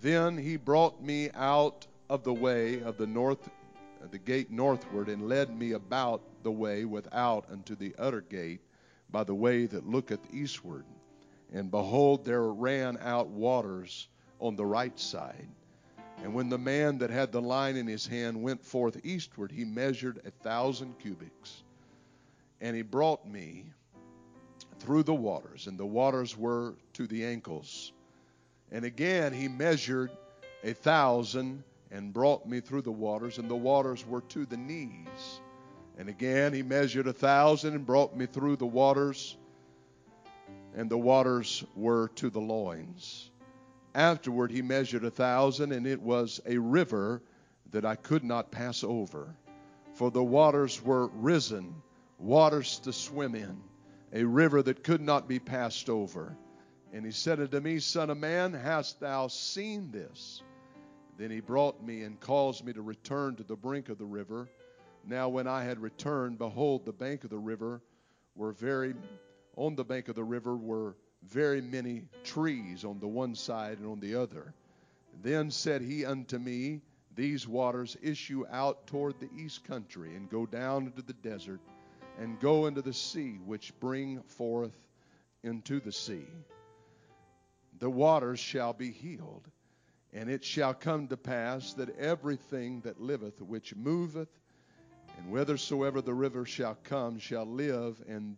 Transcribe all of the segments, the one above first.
Then he brought me out of the way of the north the gate northward and led me about the way without unto the utter gate by the way that looketh eastward. And behold, there ran out waters on the right side. And when the man that had the line in his hand went forth eastward, he measured a thousand cubits. And he brought me through the waters, and the waters were to the ankles. And again he measured a thousand and brought me through the waters, and the waters were to the knees. And again he measured a thousand and brought me through the waters, and the waters were to the loins. Afterward he measured a thousand, and it was a river that I could not pass over, for the waters were risen, waters to swim in, a river that could not be passed over. And he said unto me, Son of man, hast thou seen this? Then he brought me and caused me to return to the brink of the river. Now, when I had returned, behold, the bank of the river were very, on the bank of the river were very many trees on the one side and on the other. Then said he unto me, These waters issue out toward the east country, and go down into the desert, and go into the sea, which bring forth into the sea. The waters shall be healed. And it shall come to pass that everything that liveth, which moveth, and whithersoever the river shall come, shall live, and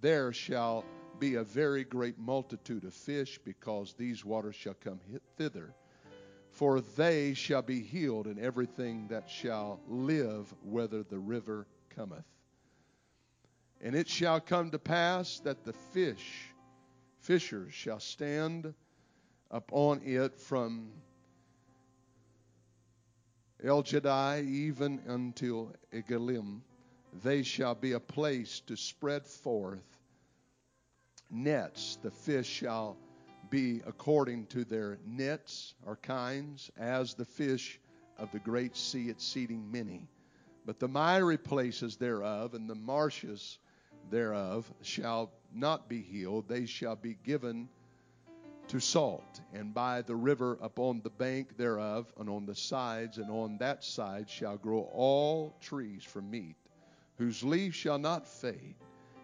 there shall be a very great multitude of fish, because these waters shall come thither. For they shall be healed, and everything that shall live, whether the river cometh. And it shall come to pass that the fish, fishers, shall stand upon it from Engedi even until Eneglaim. They shall be a place to spread forth nets. The fish shall be according to their nets or kinds, as the fish of the great sea exceeding many. But the miry places thereof and the marshes thereof shall not be healed, they shall be given to salt, and by the river upon the bank thereof, and on the sides, and on that side shall grow all trees for meat, whose leaves shall not fade,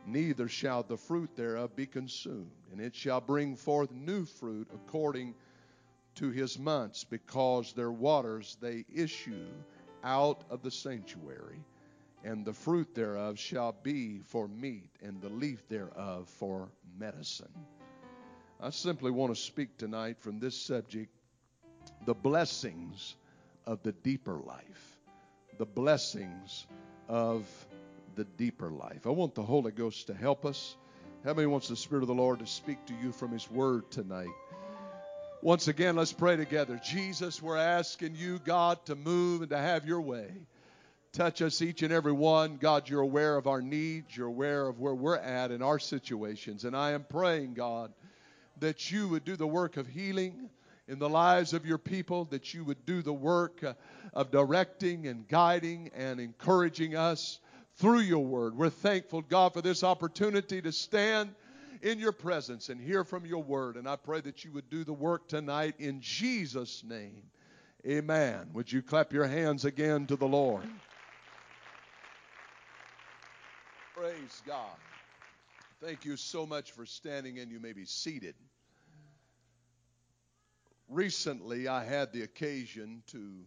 neither shall the fruit thereof be consumed. And it shall bring forth new fruit according to his months, because their waters they issue out of the sanctuary. And the fruit thereof shall be for meat, and the leaf thereof for medicine. I simply want to speak tonight from this subject the blessings of the deeper life. The blessings of the deeper life. I want the Holy Ghost to help us. How many wants the Spirit of the Lord to speak to you from His Word tonight? Once again, let's pray together. Jesus, we're asking you, God, to move and to have your way. Touch us each and every one. God, you're aware of our needs. You're aware of where we're at in our situations. And I am praying, God, that you would do the work of healing in the lives of your people, that you would do the work uh, of directing and guiding and encouraging us through your word. We're thankful, God, for this opportunity to stand in your presence and hear from your word. And I pray that you would do the work tonight in Jesus' name. Amen. Would you clap your hands again to the Lord? Praise God. Thank you so much for standing, and you may be seated. Recently, I had the occasion to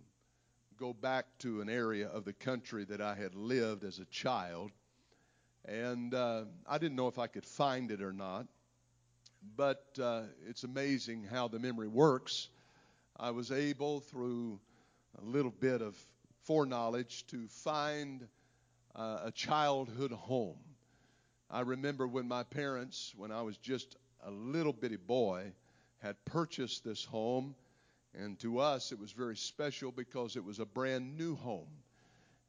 go back to an area of the country that I had lived as a child, and uh, I didn't know if I could find it or not. But uh, it's amazing how the memory works. I was able, through a little bit of foreknowledge, to find uh, a childhood home. I remember when my parents, when I was just a little bitty boy, had purchased this home, And to us, it was very special because it was a brand new home.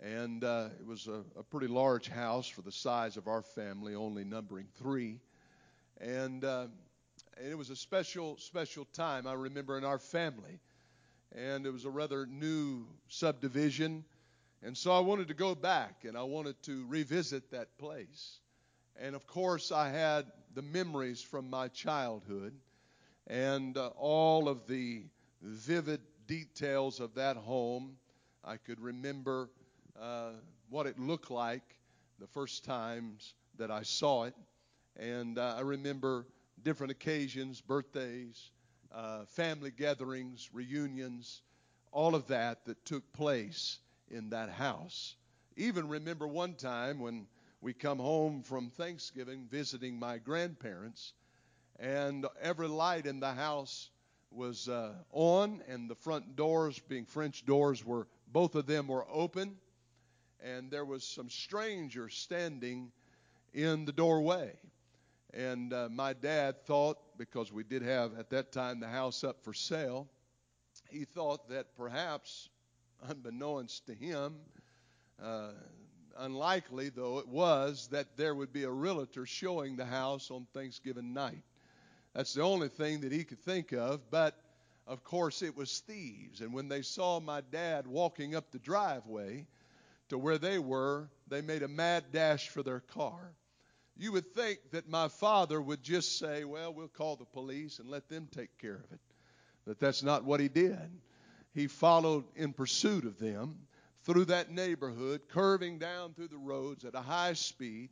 And uh, it was a, a, pretty large house for the size of our family, only numbering three. And, uh, and it was a special, special time, I remember, in our family. And it was a rather new subdivision. And so I wanted to go back and I wanted to revisit that place. And of course, I had the memories from my childhood and uh, all of the vivid details of that home. I could remember uh, what it looked like the first times that I saw it. And uh, I remember different occasions, birthdays, uh, family gatherings, reunions, all of that that took place in that house. Even remember one time when we come home from Thanksgiving visiting my grandparents, and every light in the house was uh, on, and the front doors, being French doors, were both of them were open, and there was some stranger standing in the doorway. And uh, my dad thought, because we did have at that time the house up for sale, he thought that perhaps, unbeknownst to him, uh, unlikely though it was, that there would be a realtor showing the house on Thanksgiving night. That's the only thing that he could think of. But of course, it was thieves. And when they saw my dad walking up the driveway to where they were, they made a mad dash for their car. You would think that my father would just say, Well, we'll call the police and let them take care of it. But that's not what he did. He followed in pursuit of them through that neighborhood, curving down through the roads at a high speed.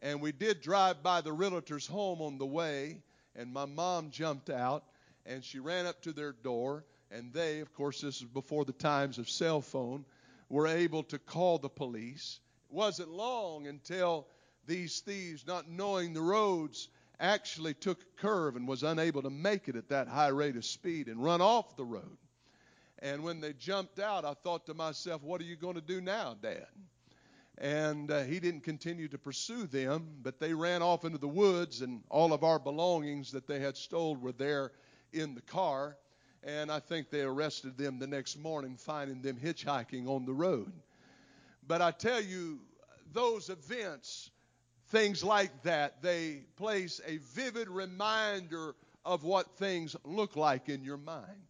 And we did drive by the realtor's home on the way, and my mom jumped out and she ran up to their door. And they, of course, this is before the times of cell phone, were able to call the police. It wasn't long until these thieves, not knowing the roads, actually took a curve and was unable to make it at that high rate of speed and run off the road. And when they jumped out, I thought to myself, what are you going to do now, Dad? And uh, he didn't continue to pursue them, but they ran off into the woods, and all of our belongings that they had stole were there in the car. And I think they arrested them the next morning, finding them hitchhiking on the road. But I tell you, those events, things like that, they place a vivid reminder of what things look like in your mind.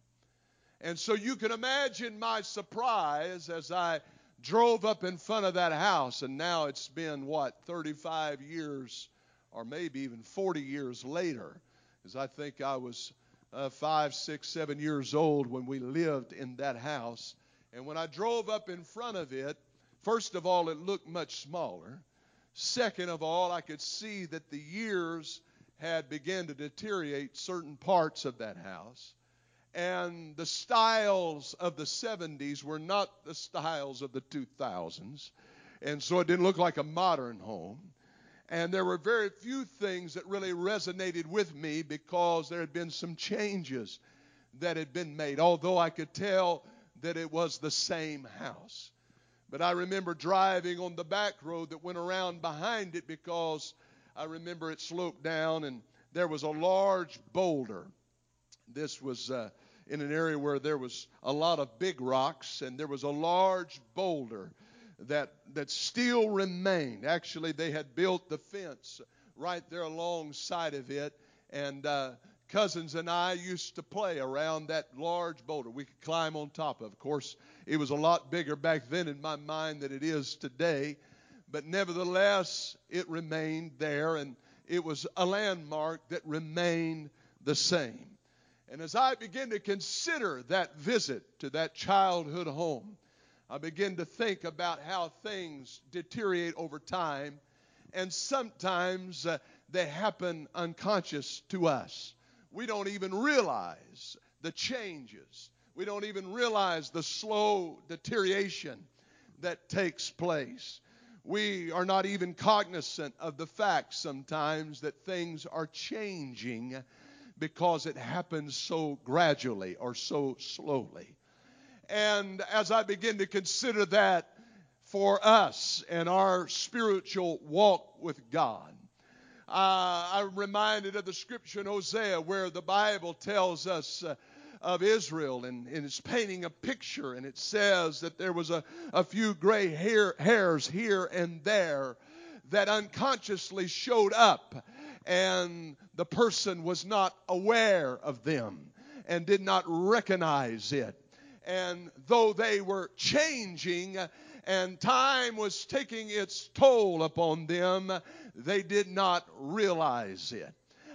And so you can imagine my surprise as I drove up in front of that house, and now it's been, what, 35 years, or maybe even 40 years later, as I think I was uh, five, six, seven years old when we lived in that house. And when I drove up in front of it, first of all, it looked much smaller. Second of all, I could see that the years had begun to deteriorate certain parts of that house. And the styles of the 70s were not the styles of the 2000s. And so it didn't look like a modern home. And there were very few things that really resonated with me because there had been some changes that had been made, although I could tell that it was the same house. But I remember driving on the back road that went around behind it because I remember it sloped down and there was a large boulder. This was uh, in an area where there was a lot of big rocks and there was a large boulder that, that still remained. Actually, they had built the fence right there alongside of it, and uh, cousins and I used to play around that large boulder. We could climb on top of. Of course, it was a lot bigger back then in my mind than it is today, but nevertheless, it remained there, and it was a landmark that remained the same. And as I begin to consider that visit to that childhood home, I begin to think about how things deteriorate over time, and sometimes uh, they happen unconscious to us. We don't even realize the changes. We don't even realize the slow deterioration that takes place. We are not even cognizant of the fact sometimes that things are changing because it happens so gradually or so slowly. And as I begin to consider that for us and our spiritual walk with God, uh, I'm reminded of the scripture in Hosea where the Bible tells us uh, of Israel, and, and, it's painting a picture, and it says that there was a, a few gray hair, hairs here and there that unconsciously showed up, and the person was not aware of them and did not recognize it. And though they were changing, and time was taking its toll upon them, they did not realize it.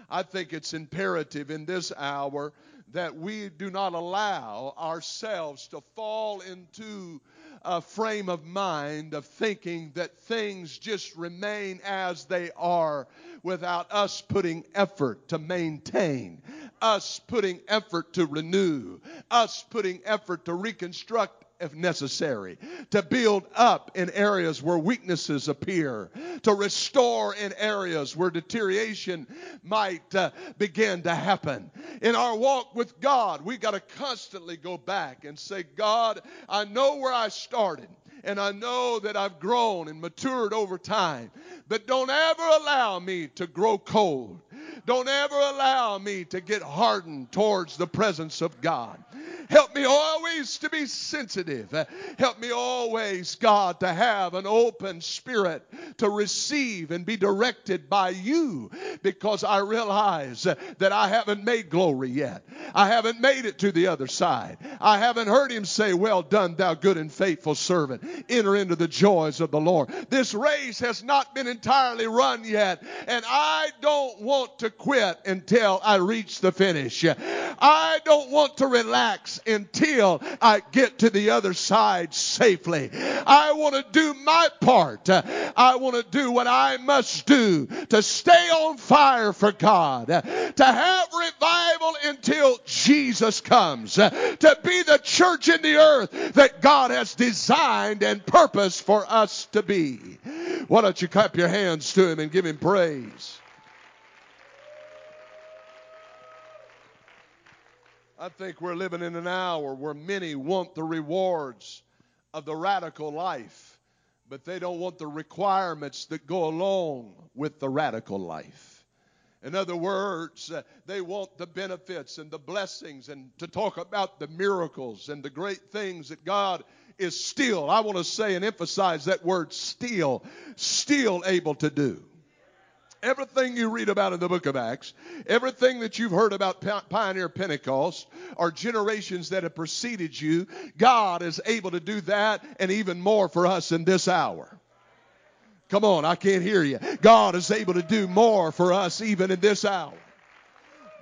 I think it's imperative in this hour that we do not allow ourselves to fall into a frame of mind of thinking that things just remain as they are without us putting effort to maintain, us putting effort to renew, us putting effort to reconstruct if necessary, to build up in areas where weaknesses appear, to restore in areas where deterioration might uh, begin to happen. In our walk with God, we've got to constantly go back and say, God, I know where I started and I know that I've grown and matured over time. But don't ever allow me to grow cold. Don't ever allow me to get hardened towards the presence of God. Help me always to be sensitive. Help me always, God, to have an open spirit to receive and be directed by you because I realize that I haven't made glory yet. I haven't made it to the other side. I haven't heard him say, Well done, thou good and faithful servant. Enter into the joys of the Lord. This race has not been entirely run yet, and I don't want to quit until I reach the finish. I don't want to relax until I get to the other side safely. I want to do my part. I want to do what I must do to stay on fire for God, to have until Jesus comes, uh, to be the church in the earth that God has designed and purposed for us to be. Why don't you clap your hands to Him and give Him praise? I think we're living in an hour where many want the rewards of the radical life, but they don't want the requirements that go along with the radical life. In other words, uh, they want the benefits and the blessings and to talk about the miracles and the great things that God is still, I want to say and emphasize that word still, still able to do. Everything you read about in the book of Acts, everything that you've heard about Pioneer Pentecost, or generations that have preceded you, God is able to do that and even more for us in this hour. Come on, I can't hear you. God is able to do more for us even in this hour.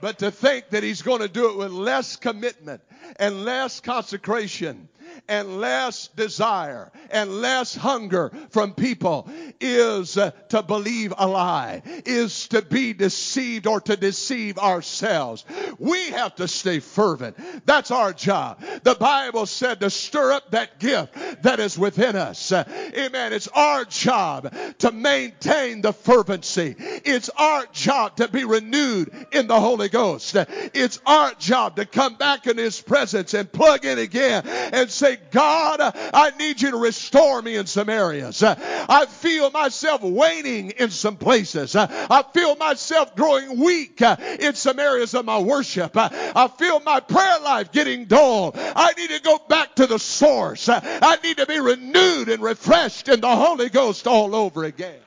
But to think that He's going to do it with less commitment and less consecration and less desire and less hunger from people is uh, to believe a lie, is to be deceived or to deceive ourselves. We have to stay fervent. That's our job. The Bible said to stir up that gift that is within us. Amen. It's our job to maintain the fervency. It's our job to be renewed in the Holy Ghost. It's our job to come back in His presence and plug in again and say, God, I need you to restore me in some areas. I feel myself waning in some places. I feel myself growing weak uh, in some areas of my worship. Uh, I feel my prayer life getting dull. I need to go back to the source. Uh, I need to be renewed and refreshed in the Holy Ghost all over again.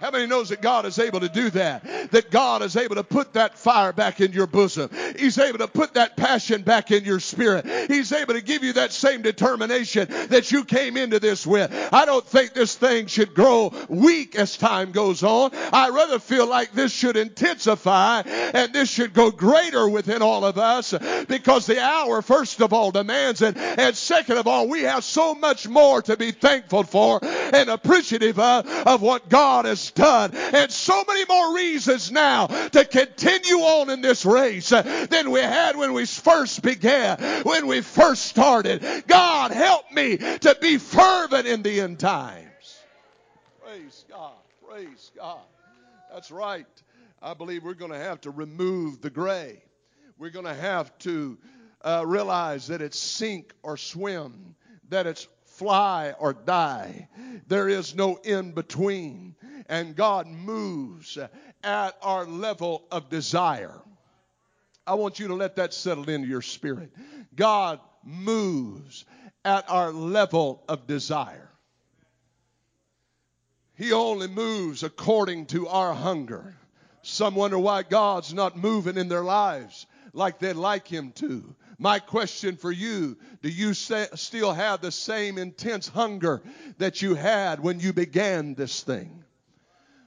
How many knows that God is able to do that? That God is able to put that fire back in your bosom. He's able to put that passion back in your spirit. He's able to give you that same determination that you came into this with. I don't think this thing should grow weak as time goes on. I rather feel like this should intensify and this should go greater within all of us because the hour, first of all, demands it. And second of all, we have so much more to be thankful for and appreciative of, of what God has done. And so many more reasons now to continue on in this race than we had when we first began, when we first started. God, help me to be fervent in the end times. Praise God. Praise God. That's right. I believe we're going to have to remove the gray. We're going to have to uh, realize that it's sink or swim, that it's fly or die. There is no in between. And God moves at our level of desire. I want you to let that settle into your spirit. God moves at our level of desire. He only moves according to our hunger. Some wonder why God's not moving in their lives like they'd like Him to. My question for you do you say, still have the same intense hunger that you had when you began this thing?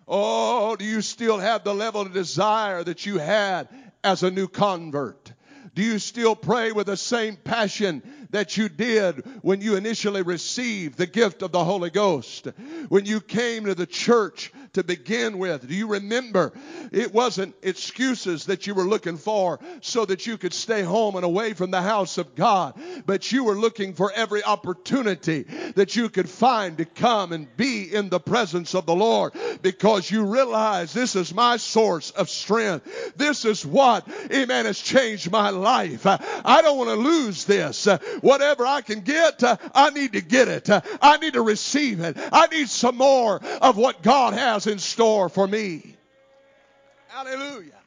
Oh, do you still have the level of desire that you had as a new convert? Do you still pray with the same passion that you did when you initially received the gift of the Holy Ghost? When you came to the church to begin with, do you remember it wasn't excuses that you were looking for so that you could stay home and away from the house of God, but you were looking for every opportunity that you could find to come and be in the presence of the Lord because you realize this is my source of strength. This is what, amen, has changed my life. I don't want to lose this. Whatever I can get, I need to get it. I need to receive it. I need some more of what God has in store for me. Hallelujah.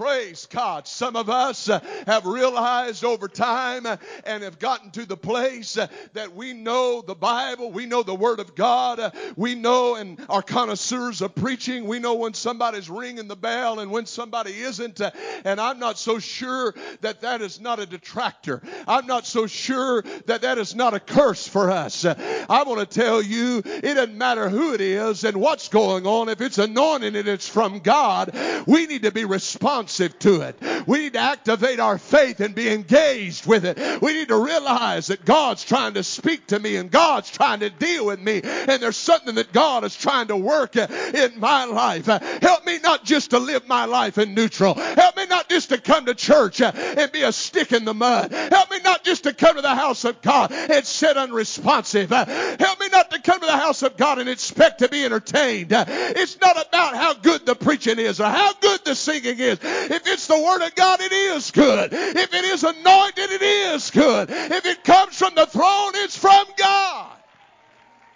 Praise God. Some of us uh, have realized over time uh, and have gotten to the place uh, that we know the Bible, we know the Word of God, we know and are connoisseurs of preaching. We know when somebody's ringing the bell and when somebody isn't. And I'm not so sure that that is not a detractor. I'm not so sure that that is not a curse for us. I want to tell you, it doesn't matter who it is and what's going on. If it's anointing and it's from God, we need to be responsible responsive to it. We need to activate our faith and be engaged with it. We need to realize that God's trying to speak to me and God's trying to deal with me. And there's something that God is trying to work in my life. Help me not just to live my life in neutral. Help me not just to come to church and be a stick in the mud. Help me not just to come to the house of God and sit unresponsive. Help to come to the house of God and expect to be entertained. It's not about how good the preaching is or how good the singing is. If it's the Word of God, it is good. If it is anointed, it is good. If it comes from the throne, it's from God.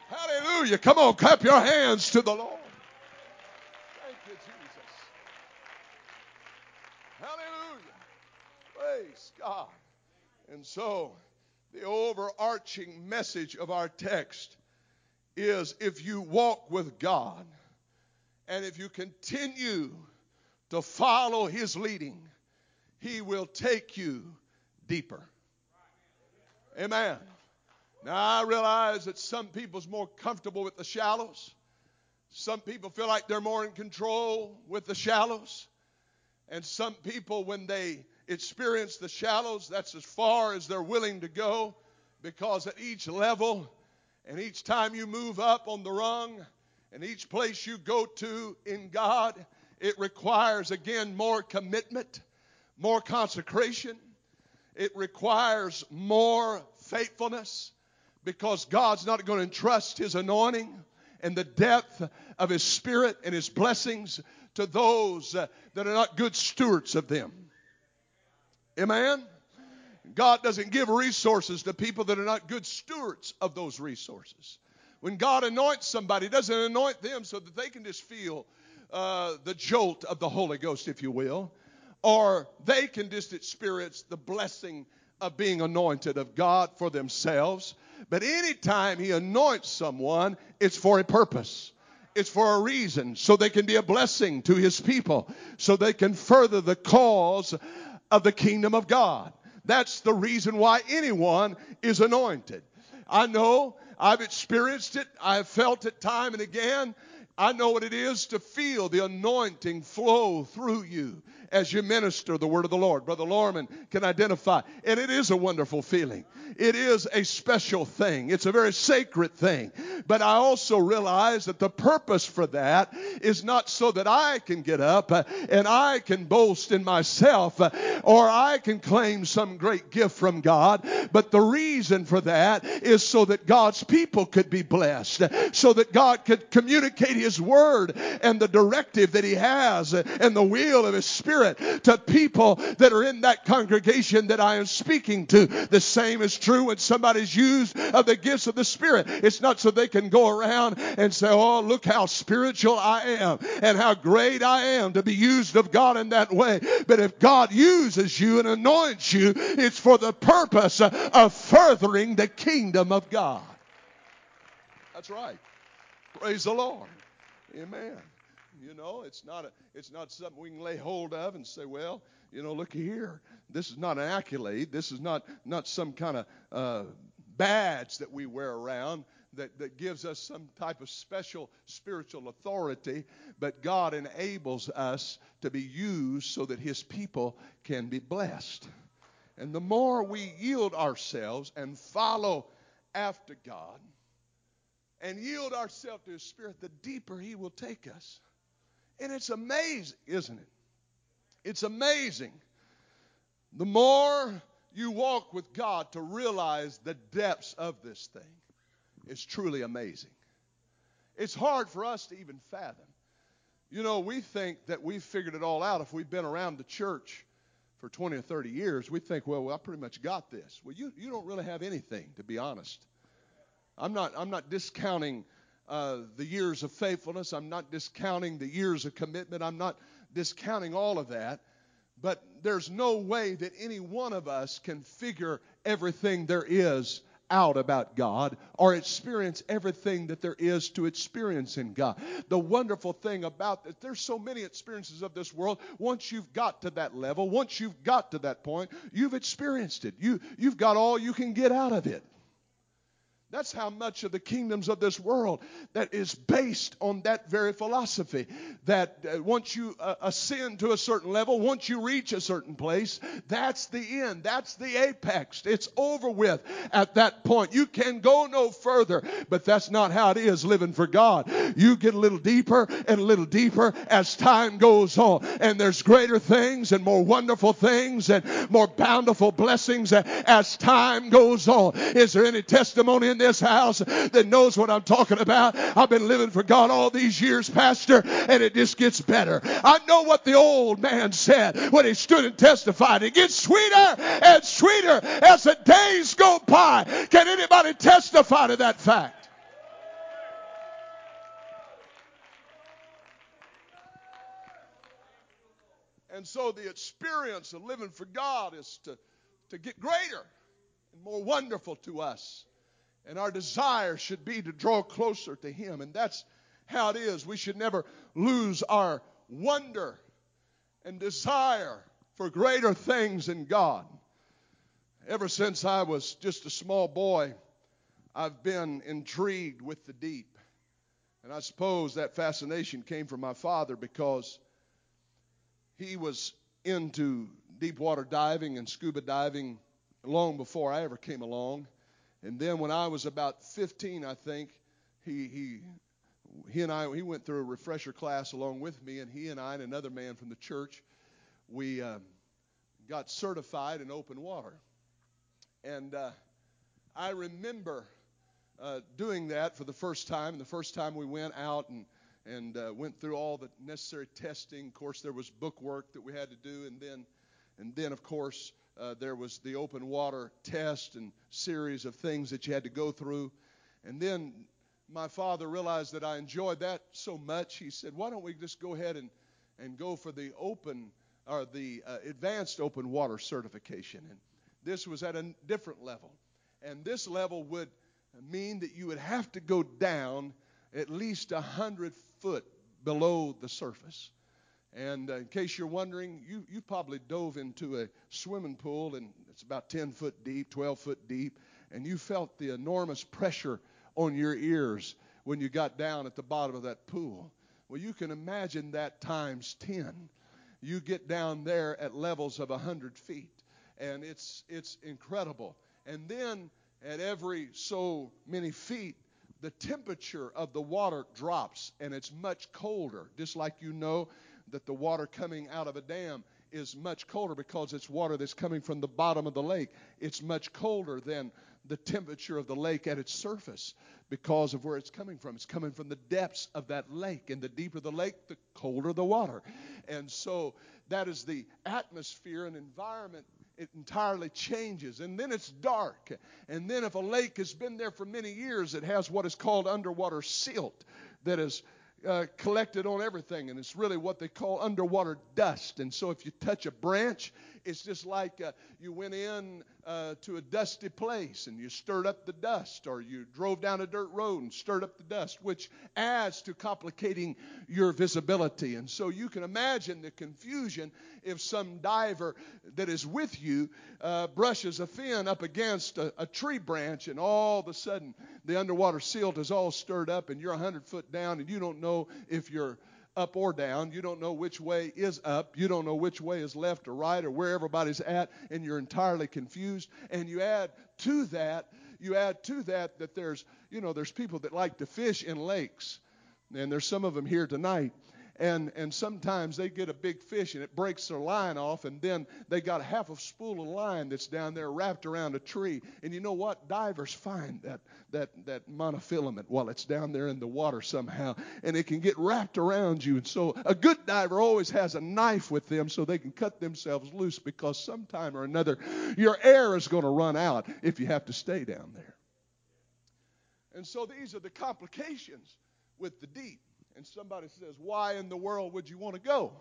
Hallelujah. Come on, clap your hands to the Lord. Thank you, Jesus. Hallelujah. Praise God. And so, the overarching message of our text is if you walk with God and if you continue to follow his leading, he will take you deeper. Amen. Now I realize that some people's more comfortable with the shallows. Some people feel like they're more in control with the shallows. And some people, when they experience the shallows, that's as far as they're willing to go because at each level and each time you move up on the rung and each place you go to in God, it requires, again, more commitment, more consecration. It requires more faithfulness because God's not going to entrust His anointing and the depth of His Spirit and His blessings to those that are not good stewards of them. Amen? God doesn't give resources to people that are not good stewards of those resources. When God anoints somebody, doesn't anoint them so that they can just feel uh, the jolt of the Holy Ghost, if you will, or they can just experience the blessing of being anointed of God for themselves. But anytime He anoints someone, it's for a purpose. It's for a reason, so they can be a blessing to His people, so they can further the cause of the kingdom of God. That's the reason why anyone is anointed. I know I've experienced it, I've felt it time and again. I know what it is to feel the anointing flow through you as you minister the word of the Lord. Brother Lorman can identify. And it is a wonderful feeling. It is a special thing. It's a very sacred thing. But I also realize that the purpose for that is not so that I can get up uh, and I can boast in myself uh, or I can claim some great gift from God. But the reason for that is so that God's people could be blessed, so that God could communicate His Word and the directive that He has and the will of His Spirit to people that are in that congregation that I am speaking to. The same is true when somebody's used of the gifts of the Spirit. It's not so they can go around and say, Oh, look how spiritual I am and how great I am to be used of God in that way. But if God uses you and anoints you, it's for the purpose of furthering the kingdom of God. That's right. Praise the Lord. Amen. You know, it's not a, it's not something we can lay hold of and say, well, you know, look here. This is not an accolade. This is not not some kind of uh, badge that we wear around that, that gives us some type of special spiritual authority, but God enables us to be used so that His people can be blessed. And the more we yield ourselves and follow after God and yield ourselves to His Spirit, the deeper He will take us. And it's amazing, isn't it? It's amazing. The more you walk with God to realize the depths of this thing, it's truly amazing. It's hard for us to even fathom. You know, we think that we've figured it all out if we've been around the church for 20 or 30 years. We think, well, well I pretty much got this. Well, you, you don't really have anything, to be honest. I'm not, I'm not discounting uh, the years of faithfulness. I'm not discounting the years of commitment. I'm not discounting all of that. But there's no way that any one of us can figure everything there is out about God or experience everything that there is to experience in God. The wonderful thing about this, there's so many experiences of this world. Once you've got to that level, once you've got to that point, you've experienced it. You, you've got all you can get out of it. That's how much of the kingdoms of this world that is based on that very philosophy. That uh, once you uh, ascend to a certain level, once you reach a certain place, that's the end. That's the apex. It's over with at that point. You can go no further, but that's not how it is living for God. You get a little deeper and a little deeper as time goes on, and there's greater things and more wonderful things and more bountiful blessings as time goes on. Is there any testimony in this house that knows what I'm talking about. I've been living for God all these years, Pastor, and it just gets better. I know what the old man said when he stood and testified. It gets sweeter and sweeter as the days go by. Can anybody testify to that fact? And so the experience of living for God is to, to get greater and more wonderful to us. And our desire should be to draw closer to Him. And that's how it is. We should never lose our wonder and desire for greater things in God. Ever since I was just a small boy, I've been intrigued with the deep. And I suppose that fascination came from my father because he was into deep water diving and scuba diving long before I ever came along. And then when I was about 15, I think, he, he, he and I, he went through a refresher class along with me, and he and I and another man from the church, we um, got certified in open water. And uh, I remember uh, doing that for the first time. And The first time we went out and and uh, went through all the necessary testing. Of course, there was book work that we had to do, and then and then of course uh, there was the open water test and series of things that you had to go through. And then my father realized that I enjoyed that so much. He said, "Why don't we just go ahead and and go for the open or the uh, advanced open water certification?" And this was at a different level. And this level would mean that you would have to go down at least a hundred foot below the surface. And uh, in case you're wondering, you, you probably dove into a swimming pool and it's about 10 foot deep, 12 foot deep, and you felt the enormous pressure on your ears when you got down at the bottom of that pool. Well, you can imagine that times 10. You get down there at levels of 100 feet, and it's, it's incredible. And then at every so many feet, the temperature of the water drops and it's much colder, just like you know that the water coming out of a dam is much colder because it's water that's coming from the bottom of the lake. It's much colder than the temperature of the lake at its surface because of where it's coming from. It's coming from the depths of that lake. And the deeper the lake, the colder the water. And so that is the atmosphere and environment. It entirely changes. And then it's dark. And then if a lake has been there for many years, it has what is called underwater silt that is uh, collected on everything, and it's really what they call underwater dust. And so, if you touch a branch, it's just like uh, you went in uh, to a dusty place and you stirred up the dust, or you drove down a dirt road and stirred up the dust, which adds to complicating your visibility. And so, you can imagine the confusion if some diver that is with you uh, brushes a fin up against a, a tree branch, and all of a sudden the underwater silt is all stirred up, and you're 100 foot down, and you don't know if you're up or down. You don't know which way is up. You don't know which way is left or right or where everybody's at, and you're entirely confused. And you add to that, you add to that that there's, you know, there's people that like to fish in lakes, and there's some of them here tonight and and sometimes they get a big fish and it breaks their line off and then they got half a spool of line that's down there wrapped around a tree. And you know what? Divers find that that that monofilament while it's down there in the water somehow and it can get wrapped around you. And so a good diver always has a knife with them so they can cut themselves loose because sometime or another your air is going to run out if you have to stay down there. And so these are the complications with the deep and somebody says, Why in the world would you want to go?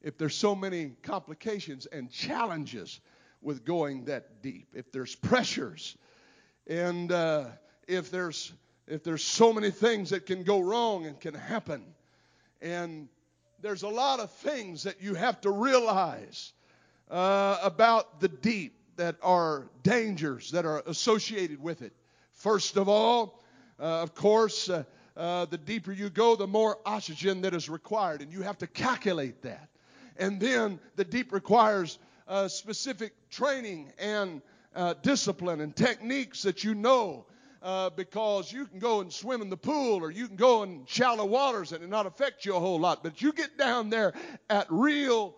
If there's so many complications and challenges with going that deep, if there's pressures, and uh, if there's if there's so many things that can go wrong and can happen, and there's a lot of things that you have to realize uh, about the deep that are dangers that are associated with it. First of all, uh, of course, uh, uh, the deeper you go, the more oxygen that is required, and you have to calculate that. And then the deep requires uh, specific training and uh, discipline and techniques that you know. Uh, because you can go and swim in the pool or you can go in shallow waters and it not affect you a whole lot. But you get down there at real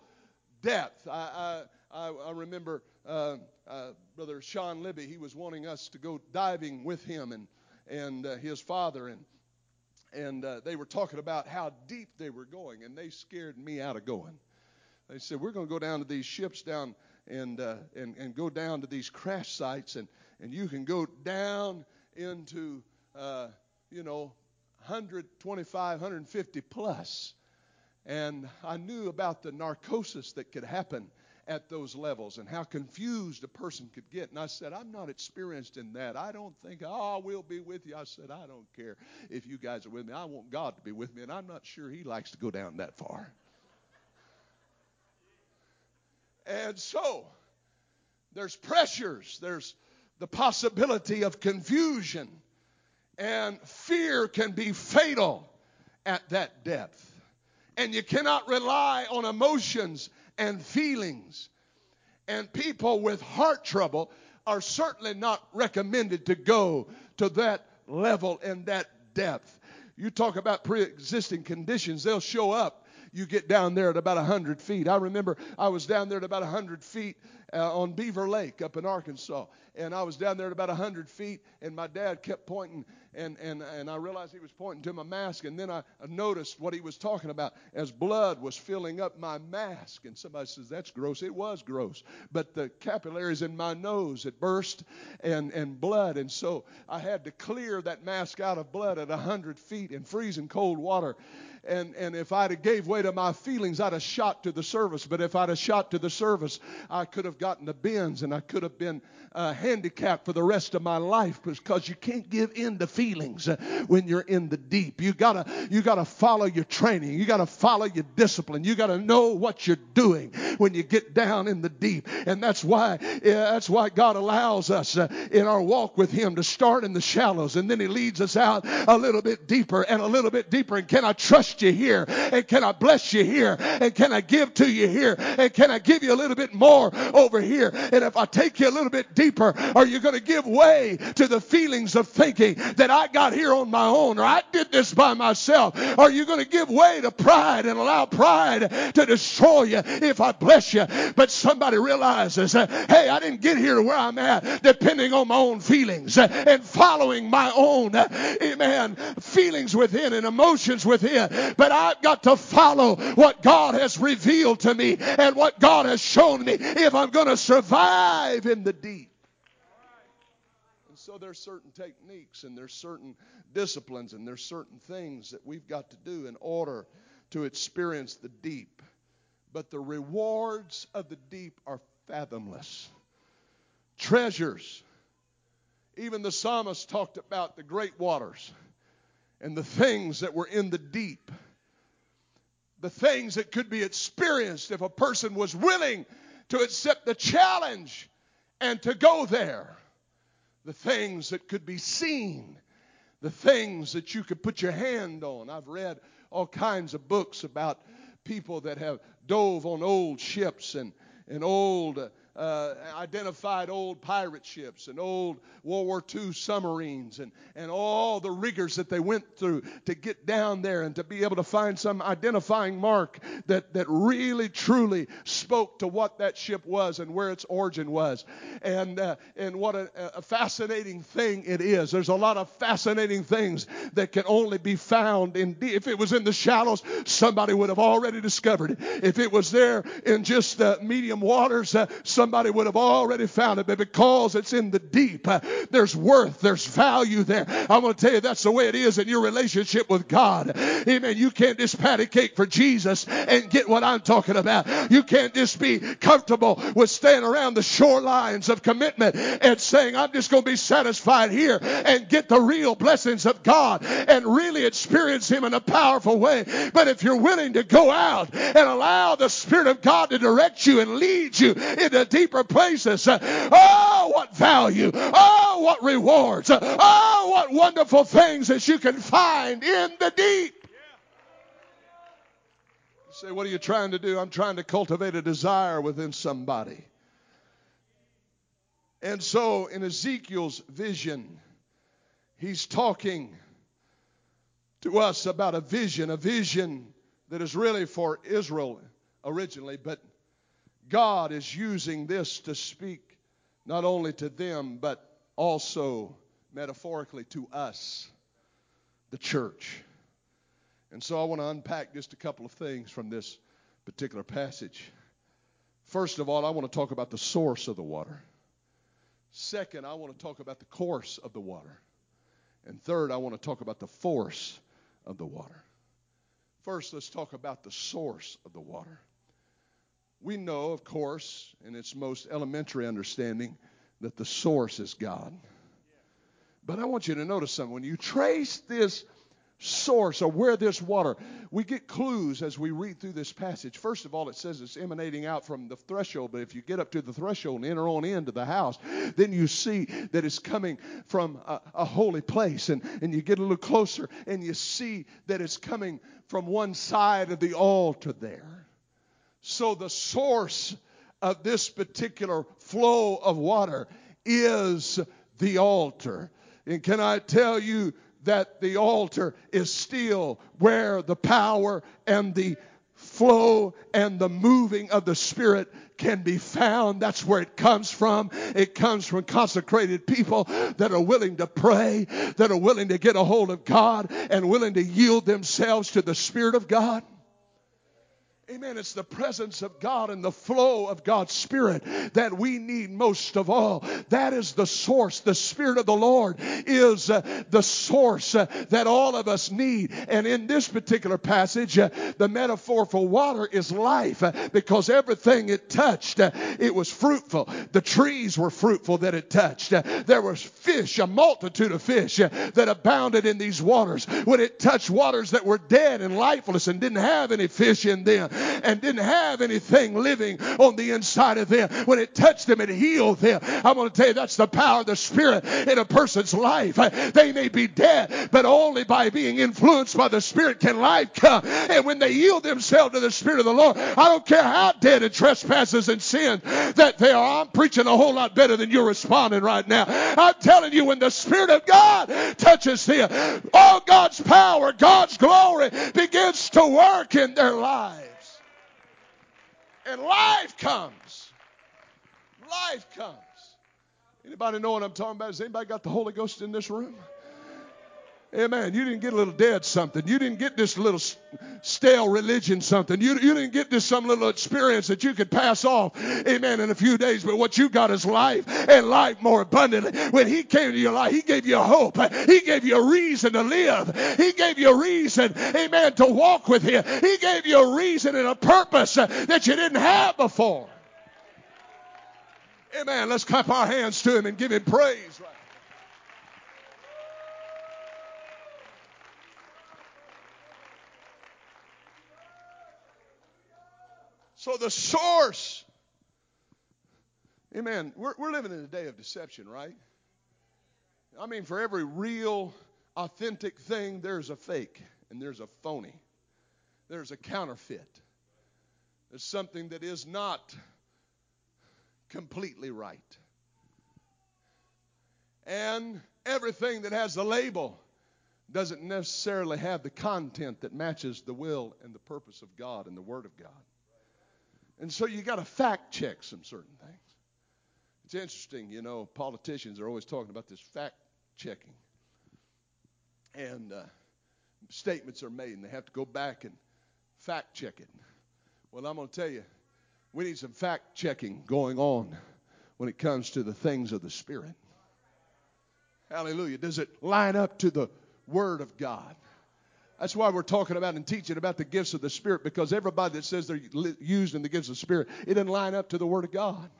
depth. I, I, I remember uh, uh, Brother Sean Libby, he was wanting us to go diving with him and, and uh, his father. And and uh, they were talking about how deep they were going, and they scared me out of going. They said, We're going to go down to these ships down and, uh, and, and go down to these crash sites, and, and you can go down into, uh, you know, 125, 150 plus. And I knew about the narcosis that could happen at those levels and how confused a person could get. And I said, I'm not experienced in that. I don't think, oh, we'll be with you. I said, I don't care if you guys are with me. I want God to be with me, and I'm not sure He likes to go down that far. And so, there's pressures, there's the possibility of confusion, and fear can be fatal at that depth. And you cannot rely on emotions and feelings. And people with heart trouble are certainly not recommended to go to that level and that depth. You talk about pre existing conditions, they'll show up. You get down there at about 100 feet. I remember I was down there at about 100 feet uh, on Beaver Lake up in Arkansas. And I was down there at about 100 feet, and my dad kept pointing and, and, and I realized he was pointing to my mask, and then I noticed what he was talking about as blood was filling up my mask. And somebody says, That's gross. It was gross. But the capillaries in my nose had burst and, and blood, and so I had to clear that mask out of blood at 100 feet in freezing cold water and, and if I'd have gave way to my feelings, I'd have shot to the service. But if I'd have shot to the service, I could have gotten the bends and I could have been uh, handicapped for the rest of my life because you can't give in to feelings uh, when you're in the deep. You gotta you gotta follow your training. You gotta follow your discipline. You gotta know what you're doing when you get down in the deep. And that's why yeah, that's why God allows us uh, in our walk with Him to start in the shallows and then He leads us out a little bit deeper and a little bit deeper. And can I trust trust you here? And can I bless you here? And can I give to you here? And can I give you a little bit more over here? And if I take you a little bit deeper, are you going to give way to the feelings of thinking that I got here on my own or I did this by myself? Are you going to give way to pride and allow pride to destroy you if I bless you? But somebody realizes, hey, I didn't get here to where I'm at depending on my own feelings and following my own, amen, feelings within and emotions within. But I've got to follow what God has revealed to me and what God has shown me if I'm going to survive in the deep. And so there's certain techniques and there's certain disciplines and there's certain things that we've got to do in order to experience the deep. But the rewards of the deep are fathomless. Treasures. Even the psalmist talked about the great waters and the things that were in the deep. The things that could be experienced if a person was willing to accept the challenge and to go there. The things that could be seen. The things that you could put your hand on. I've read all kinds of books about people that have dove on old ships and, and old uh, uh, identified old pirate ships and old World War II submarines and, and all the rigors that they went through to get down there and to be able to find some identifying mark that, that really truly spoke to what that ship was and where its origin was. And, uh, and what a, a fascinating thing it is. There's a lot of fascinating things that can only be found in, if it was in the shallows, somebody would have already discovered it. If it was there in just uh, medium waters, uh, somebody would have already found it. But because it's in the deep, uh, there's worth, there's value there. I'm going to tell you that's the way it is in your relationship with God. Amen. You can't just patty cake for Jesus and get what I'm talking about. You can't just be comfortable with staying around the shorelines of commitment and saying, I'm just going to be satisfied here and get the real blessings of God and really experience Him in a powerful way. But if you're willing to go out and allow the Spirit of God to direct you and lead you into deeper places. Oh, what value. Oh, what rewards. Oh, what wonderful things that you can find in the deep. You say, what are you trying to do? I'm trying to cultivate a desire within somebody. And so in Ezekiel's vision, he's talking to us about a vision, a vision that is really for Israel originally, but God is using this to speak not only to them, but also metaphorically to us, the church. And so I want to unpack just a couple of things from this particular passage. First of all, I want to talk about the source of the water. Second, I want to talk about the course of the water. And third, I want to talk about the force of the water. First, let's talk about the source of the water. We know, of course, in its most elementary understanding, that the source is God. But I want you to notice something. When you trace this source or where this water, we get clues as we read through this passage. First of all, it says it's emanating out from the threshold, but if you get up to the threshold and enter on into the house, then you see that it's coming from a, a holy place. And, and you get a little closer and you see that it's coming from one side of the altar there. So the source of this particular flow of water is the altar. And can I tell you that the altar is still where the power and the flow and the moving of the Spirit can be found. That's where it comes from. It comes from consecrated people that are willing to pray, that are willing to get a hold of God, and willing to yield themselves to the Spirit of God. Amen. It's the presence of God and the flow of God's Spirit that we need most of all. That is the source. The Spirit of the Lord is uh, the source uh, that all of us need. And in this particular passage, uh, the metaphor for water is life uh, because everything it touched, uh, it was fruitful. The trees were fruitful that it touched. Uh, there was fish, a multitude of fish that abounded in these waters. When it touched waters that were dead and lifeless and didn't have any fish in them, and didn't have anything living on the inside of them. When it touched them, it healed them. I'm going to tell you that's the power of the Spirit in a person's life. They may be dead, but only by being influenced by the Spirit can life come. And when they yield themselves to the Spirit of the Lord, I don't care how dead in trespasses and sin that they are. I'm preaching a whole lot better than you're responding right now. I'm telling you, when the Spirit of God touches them, all God's power, God's glory begins to work in their lives. And life comes. Life comes. Anybody know what I'm talking about? Has anybody got the Holy Ghost in this room? Amen. You didn't get a little dead something. You didn't get this little stale religion something. You, you didn't get this some little experience that you could pass off. Amen. In a few days. But what you got is life and life more abundantly. When He came to your life, He gave you hope. He gave you a reason to live. He gave you a reason, amen, to walk with Him. He gave you a reason and a purpose uh, that you didn't have before. Amen. Let's clap our hands to Him and give Him praise. Right So the source. Amen. We're, we're living in a day of deception, right? I mean, for every real, authentic thing, there's a fake and there's a phony. There's a counterfeit. There's something that is not completely right. And everything that has a label doesn't necessarily have the content that matches the will and the purpose of God and the Word of God. And so you got to fact check some certain things. It's interesting, you know, politicians are always talking about this fact checking. And uh, statements are made, and they have to go back and fact check it. Well, I'm going to tell you, we need some fact checking going on when it comes to the things of the Spirit. Hallelujah. Does it line up to the Word of God? That's why we're talking about and teaching about the gifts of the Spirit because everybody that says they're used in the gifts of the Spirit, it doesn't line up to the Word of God.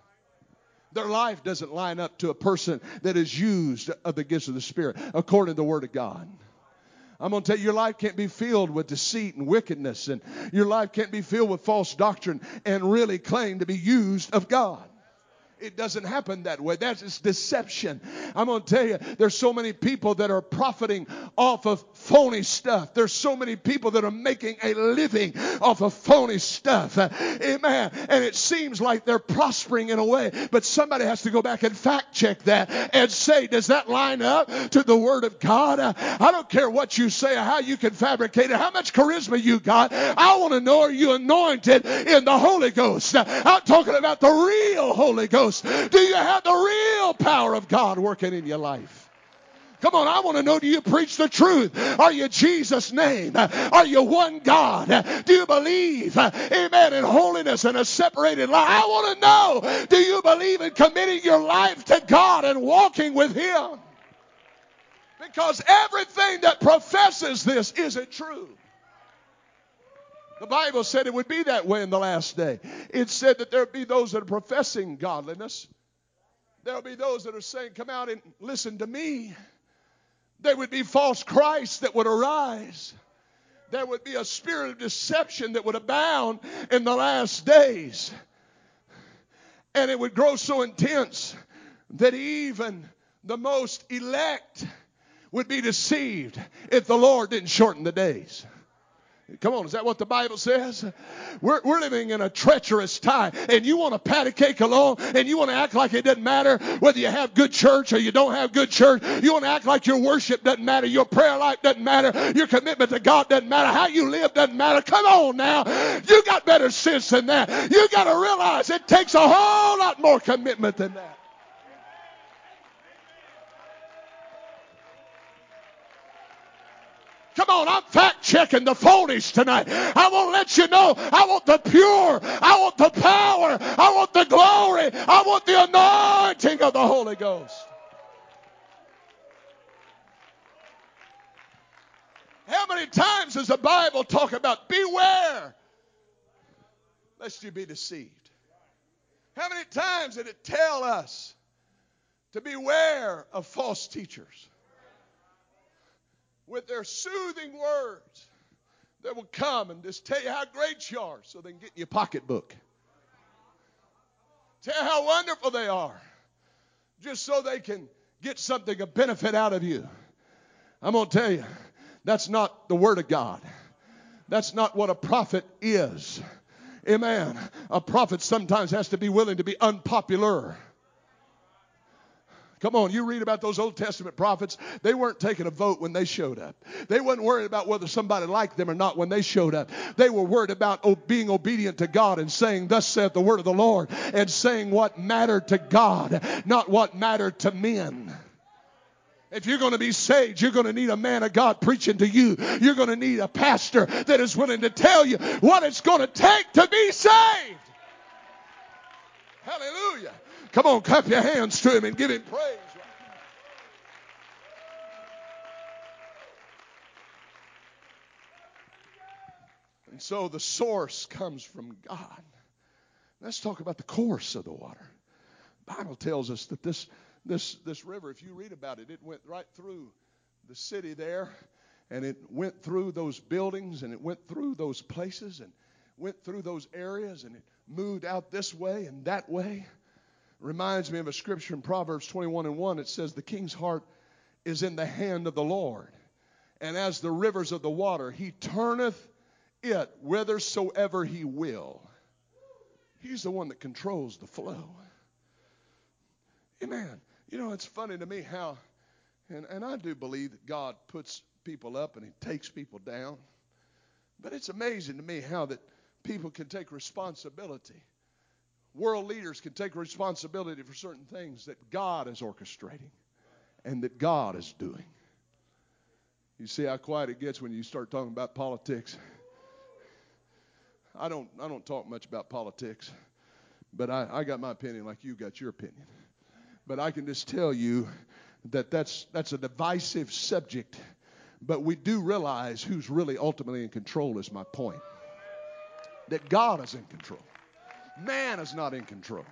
Their life doesn't line up to a person that is used of the gifts of the Spirit according to the Word of God. I'm going to tell you, your life can't be filled with deceit and wickedness, and your life can't be filled with false doctrine and really claim to be used of God. It doesn't happen that way. That's deception. I'm going to tell you, there's so many people that are profiting off of phony stuff. There's so many people that are making a living off of phony stuff. Amen. And it seems like they're prospering in a way, but somebody has to go back and fact check that and say, does that line up to the Word of God? I don't care what you say or how you can fabricate it, how much charisma you got. I want to know are you anointed in the Holy Ghost? I'm talking about the real Holy Ghost. Do you have the real power of God working in your life? Come on, I want to know do you preach the truth? Are you Jesus' name? Are you one God? Do you believe, amen, in holiness and a separated life? I want to know do you believe in committing your life to God and walking with Him? Because everything that professes this isn't true. The Bible said it would be that way in the last day. It said that there would be those that are professing godliness. There will be those that are saying, Come out and listen to me. There would be false Christs that would arise. There would be a spirit of deception that would abound in the last days. And it would grow so intense that even the most elect would be deceived if the Lord didn't shorten the days. Come on, is that what the Bible says? We're, we're living in a treacherous time, and you want to pat a cake along, and you want to act like it doesn't matter whether you have good church or you don't have good church. You want to act like your worship doesn't matter, your prayer life doesn't matter, your commitment to God doesn't matter, how you live doesn't matter. Come on now. You got better sense than that. You got to realize it takes a whole lot more commitment than that. Come on, I'm fact checking the phonies tonight. I want to let you know I want the pure, I want the power, I want the glory, I want the anointing of the Holy Ghost. How many times does the Bible talk about beware lest you be deceived? How many times did it tell us to beware of false teachers? With their soothing words, that will come and just tell you how great you are so they can get in your pocketbook. Tell how wonderful they are just so they can get something, a benefit out of you. I'm going to tell you, that's not the Word of God. That's not what a prophet is. Amen. A prophet sometimes has to be willing to be unpopular. Come on, you read about those Old Testament prophets. They weren't taking a vote when they showed up. They weren't worried about whether somebody liked them or not when they showed up. They were worried about being obedient to God and saying, Thus saith the word of the Lord, and saying what mattered to God, not what mattered to men. If you're going to be saved, you're going to need a man of God preaching to you. You're going to need a pastor that is willing to tell you what it's going to take to be saved. Hallelujah. Come on, clap your hands to him and give him praise. And so the source comes from God. Let's talk about the course of the water. The Bible tells us that this, this, this river, if you read about it, it went right through the city there, and it went through those buildings, and it went through those places, and went through those areas, and it moved out this way and that way reminds me of a scripture in Proverbs 21 and 1. It says, The king's heart is in the hand of the Lord. And as the rivers of the water, he turneth it whithersoever he will. He's the one that controls the flow. Amen. You know, it's funny to me how, and, and I do believe that God puts people up and he takes people down. But it's amazing to me how that people can take responsibility world leaders can take responsibility for certain things that God is orchestrating and that God is doing. You see how quiet it gets when you start talking about politics. I don't I don't talk much about politics, but I, I got my opinion like you got your opinion. But I can just tell you that that's that's a divisive subject. But we do realize who's really ultimately in control is my point. That God is in control. Man is not in control.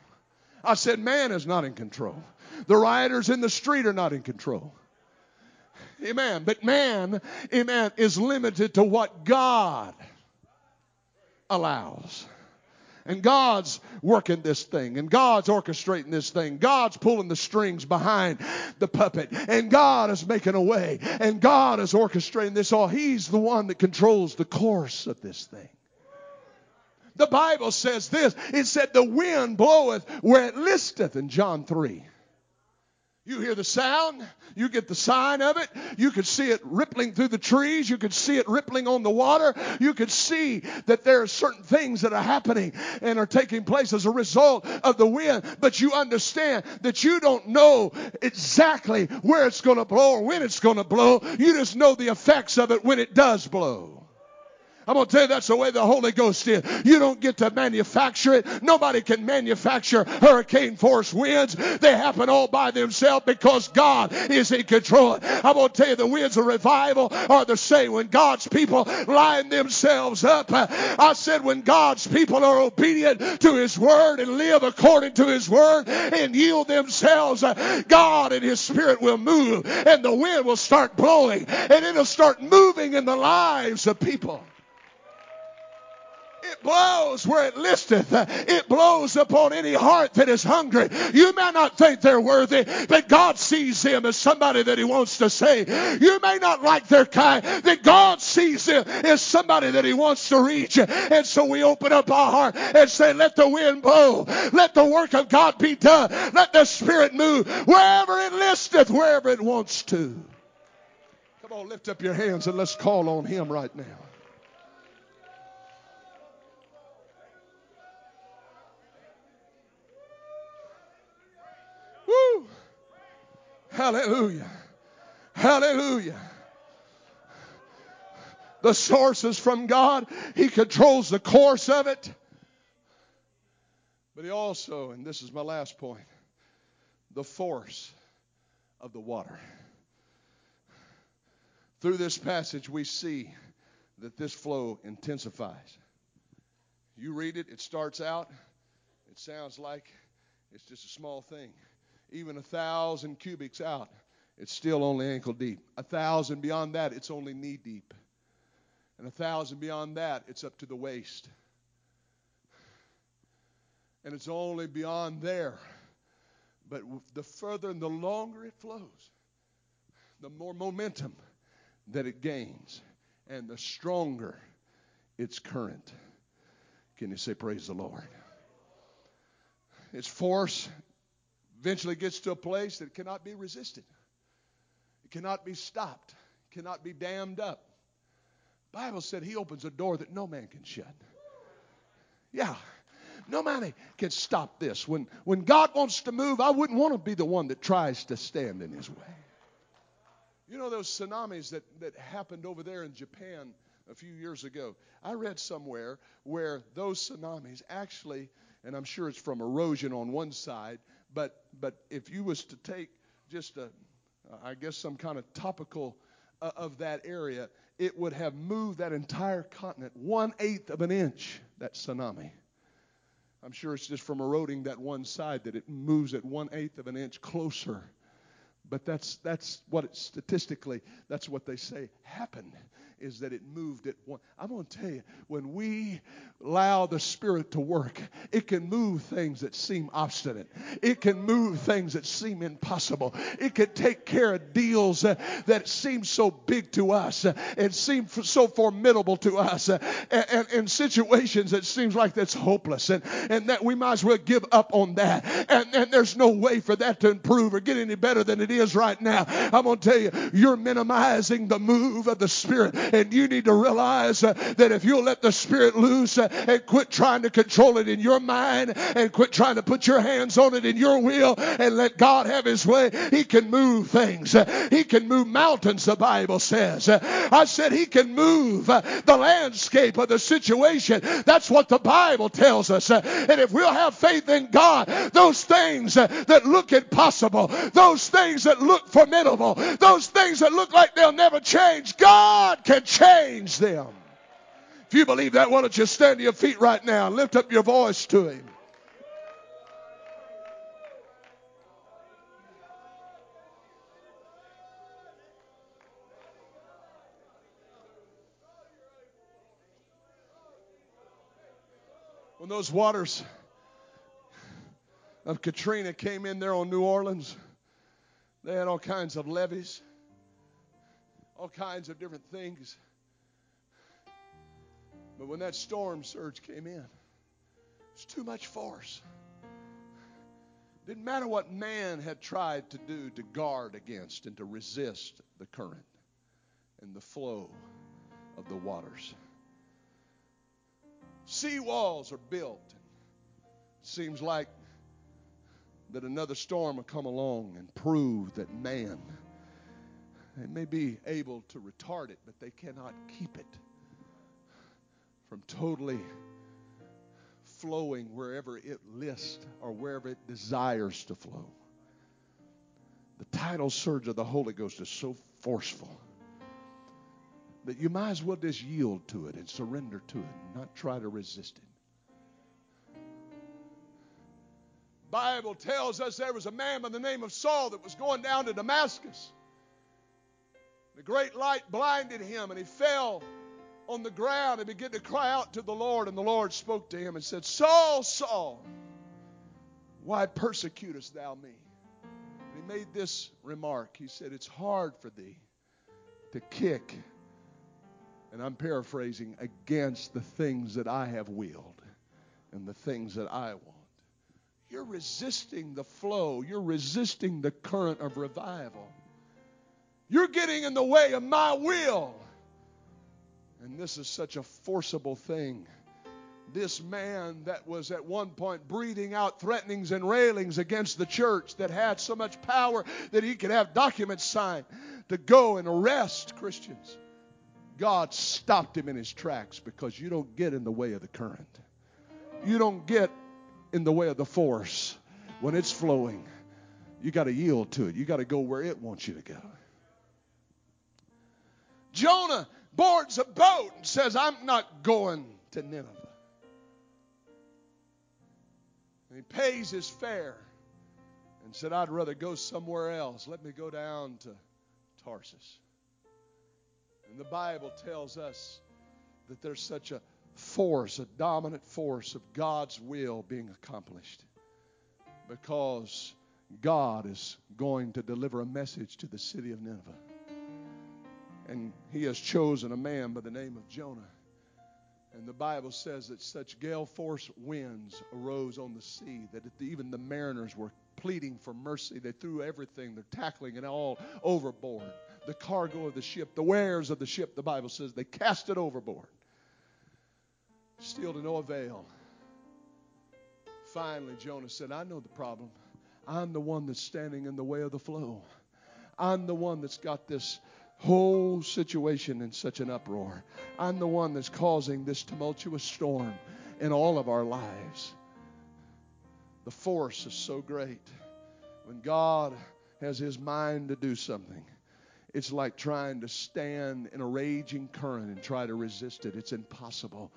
I said, man is not in control. The rioters in the street are not in control. Amen. But man, amen, is limited to what God allows. And God's working this thing, and God's orchestrating this thing. God's pulling the strings behind the puppet, and God is making a way, and God is orchestrating this all. He's the one that controls the course of this thing. The Bible says this it said, The wind bloweth where it listeth in John 3. You hear the sound, you get the sign of it, you could see it rippling through the trees, you could see it rippling on the water, you could see that there are certain things that are happening and are taking place as a result of the wind, but you understand that you don't know exactly where it's going to blow or when it's going to blow. You just know the effects of it when it does blow. I'm going to tell you that's the way the Holy Ghost is. You don't get to manufacture it. Nobody can manufacture hurricane force winds. They happen all by themselves because God is in control. I'm going to tell you the winds of revival are the same. When God's people line themselves up, I said when God's people are obedient to His word and live according to His word and yield themselves, God and His Spirit will move and the wind will start blowing and it'll start moving in the lives of people. Blows where it listeth. It blows upon any heart that is hungry. You may not think they're worthy, but God sees them as somebody that He wants to save. You may not like their kind, but God sees them as somebody that He wants to reach. And so we open up our heart and say, Let the wind blow. Let the work of God be done. Let the Spirit move wherever it listeth, wherever it wants to. Come on, lift up your hands and let's call on Him right now. Hallelujah. Hallelujah. The source is from God. He controls the course of it. But he also, and this is my last point, the force of the water. Through this passage, we see that this flow intensifies. You read it, it starts out, it sounds like it's just a small thing even a thousand cubits out, it's still only ankle deep. A thousand beyond that, it's only knee deep. And a thousand beyond that, it's up to the waist. And it's only beyond there. But the further and the longer it flows, the more momentum that it gains, and the stronger its current. Can you say, Praise the Lord? Its force eventually gets to a place that cannot be resisted, it cannot be stopped, cannot be dammed up. Bible said he opens a door that no man can shut. Yeah. No man can stop this. When, when God wants to move, I wouldn't want to be the one that tries to stand in his way. You know those tsunamis that, that happened over there in Japan a few years ago? I read somewhere where those tsunamis actually, and I'm sure it's from erosion on one side, but, but if you was to take just a, I guess some kind of topical uh, of that area, it would have moved that entire continent one eighth of an inch, that tsunami. I'm sure it's just from eroding that one side that it moves at one eighth of an inch closer. But that's that's what it, statistically that's what they say happened is that it moved at one. I'm going to tell you, when we allow the Spirit to work, it can move things that seem obstinate. It can move things that seem impossible. It can take care of deals uh, that seem so big to us uh, and seem f- so formidable to us, uh, and, situations that seems like that's hopeless, and, and that we might as well give up on that. And, and there's no way for that to improve or get any better than it is right now. I'm going to tell you, you're minimizing the move of the Spirit and you need to realize uh, that if you'll let the Spirit loose uh, and quit trying to control it in your mind and quit trying to put your hands on it in your will and let God have His way, He can move things. Uh, he can move mountains, the Bible says. Uh, I said He can move uh, the landscape of the situation. That's what the Bible tells us. And if we'll have faith in God, those things that look impossible, those things that look formidable, those things that look like they'll never change, God can change them. If you believe that, why don't you stand to your feet right now and lift up your voice to Him? When those waters of Katrina came in there on New Orleans, they had all kinds of levees all kinds of different things. But when that storm surge came in, it was too much force. Didn't matter what man had tried to do to guard against and to resist the current and the flow of the waters. Sea walls are built. Seems like that another storm will come along and prove that man they may be able to retard it, but they cannot keep it from totally flowing wherever it lists or wherever it desires to flow. The tidal surge of the Holy Ghost is so forceful that you might as well just yield to it and surrender to it, and not try to resist it. Bible tells us there was a man by the name of Saul that was going down to Damascus. The great light blinded him, and he fell on the ground and began to cry out to the Lord. And the Lord spoke to him and said, Saul, Saul, why persecutest thou me? And he made this remark. He said, It's hard for thee to kick, and I'm paraphrasing, against the things that I have willed and the things that I want. You're resisting the flow, you're resisting the current of revival. You're getting in the way of my will. And this is such a forcible thing. This man that was at one point breathing out threatenings and railings against the church that had so much power that he could have documents signed to go and arrest Christians. God stopped him in his tracks because you don't get in the way of the current. You don't get in the way of the force when it's flowing. You got to yield to it. You got to go where it wants you to go. Jonah boards a boat and says, I'm not going to Nineveh. And he pays his fare and said, I'd rather go somewhere else. Let me go down to Tarsus. And the Bible tells us that there's such a force, a dominant force of God's will being accomplished. Because God is going to deliver a message to the city of Nineveh. And he has chosen a man by the name of Jonah. And the Bible says that such gale force winds arose on the sea that even the mariners were pleading for mercy. They threw everything, they're tackling it all overboard. The cargo of the ship, the wares of the ship, the Bible says, they cast it overboard. Still to no avail. Finally, Jonah said, I know the problem. I'm the one that's standing in the way of the flow. I'm the one that's got this whole situation in such an uproar. I'm the one that's causing this tumultuous storm in all of our lives. The force is so great. When God has His mind to do something, it's like trying to stand in a raging current and try to resist it. It's impossible.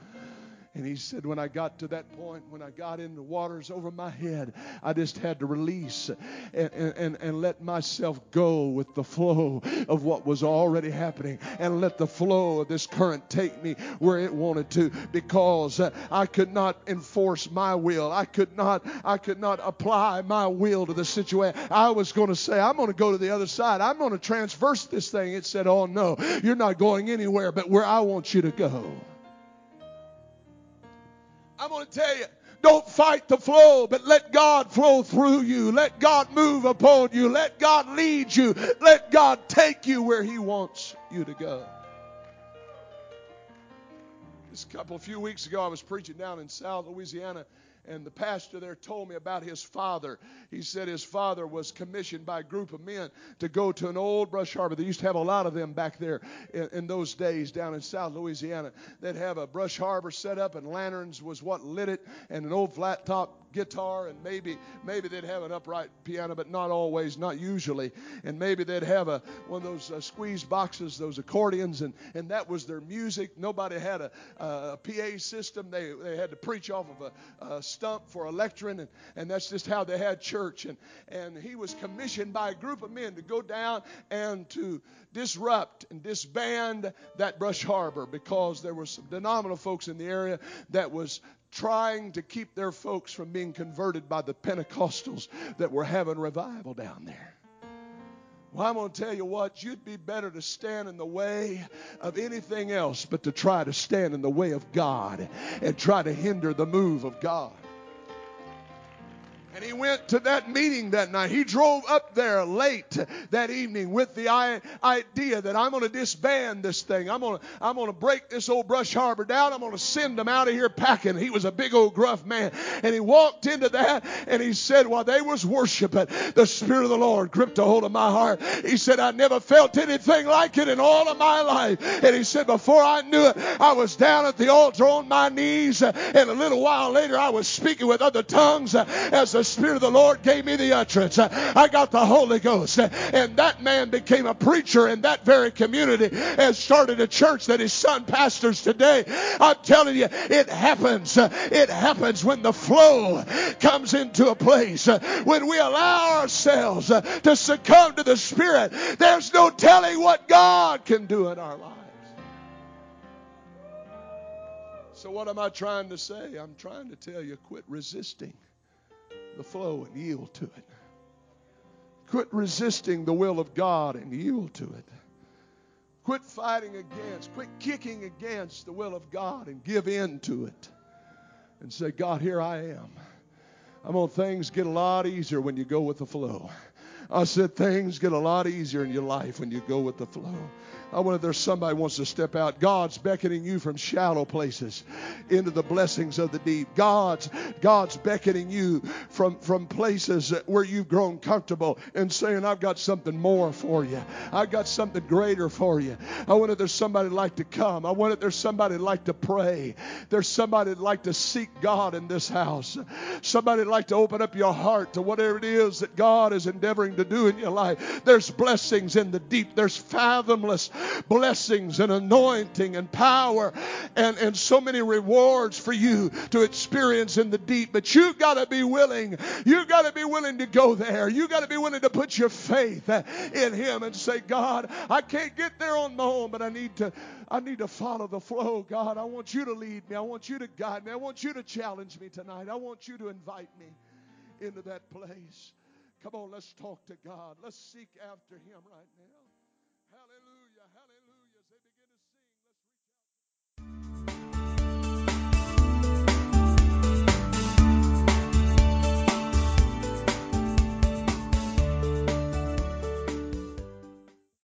And he said, when I got to that point, when I got in the waters over my head, I just had to release and, and, and let myself go with the flow of what was already happening and let the flow of this current take me where it wanted to because uh, I could not enforce my will. I could not, I could not apply my will to the situation. I was going to say, I'm going to go to the other side. I'm going to transverse this thing. It said, oh no, you're not going anywhere but where I want you to go. I'm going to tell you, don't fight the flow, but let God flow through you. Let God move upon you. Let God lead you. Let God take you where He wants you to go. Just a couple, a few weeks ago, I was preaching down in South Louisiana and the pastor there told me about his father. He said his father was commissioned by a group of men to go to an old brush harbor. They used to have a lot of them back there in, in those days down in South Louisiana. They'd have a brush harbor set up, and lanterns was what lit it, and an old flat top guitar and maybe maybe they'd have an upright piano but not always not usually and maybe they'd have a one of those uh, squeeze boxes those accordions and and that was their music nobody had a, a PA system they they had to preach off of a, a stump for a and and that's just how they had church and and he was commissioned by a group of men to go down and to disrupt and disband that brush harbor because there were some denominational folks in the area that was trying to keep their folks from being converted by the Pentecostals that were having revival down there. Well, I'm going to tell you what, you'd be better to stand in the way of anything else but to try to stand in the way of God and try to hinder the move of God. And he went to that meeting that night. He drove up there late that evening with the idea that I'm going to disband this thing. I'm going to, I'm going to break this old brush harbor down. I'm going to send them out of here packing. He was a big old gruff man. And he walked into that and he said, while they was worshiping, the Spirit of the Lord gripped a hold of my heart. He said, I never felt anything like it in all of my life. And he said, before I knew it, I was down at the altar on my knees. And a little while later, I was speaking with other tongues as the Spirit of the Lord gave me the utterance. I got the Holy Ghost. And that man became a preacher in that very community and started a church that his son pastors today. I'm telling you, it happens. It happens when the flow comes into a place. When we allow ourselves to succumb to the Spirit, there's no telling what God can do in our lives. So, what am I trying to say? I'm trying to tell you quit resisting the flow and yield to it. Quit resisting the will of God and yield to it. Quit fighting against, quit kicking against the will of God and give in to it. And say, God, here I am. I'm on things get a lot easier when you go with the flow. I said things get a lot easier in your life when you go with the flow. I wonder if there's somebody wants to step out. God's beckoning you from shallow places into the blessings of the deep. God's God's beckoning you from from places where you've grown comfortable and saying, "I've got something more for you. I've got something greater for you." I wonder if there's somebody like to come. I wonder if there's somebody like to pray. There's somebody like to seek God in this house. Somebody like to open up your heart to whatever it is that God is endeavoring to do in your life. There's blessings in the deep. There's fathomless blessings and anointing and power and, and so many rewards for you to experience in the deep. But you've got to be willing. You've got to be willing to go there. You've got to be willing to put your faith in Him and say, God, I can't get there on my own, but I need to I need to follow the flow, God. I want you to lead me. I want you to guide me. I want you to challenge me tonight. I want you to invite me into that place. Come on, let's talk to God. Let's seek after Him right now.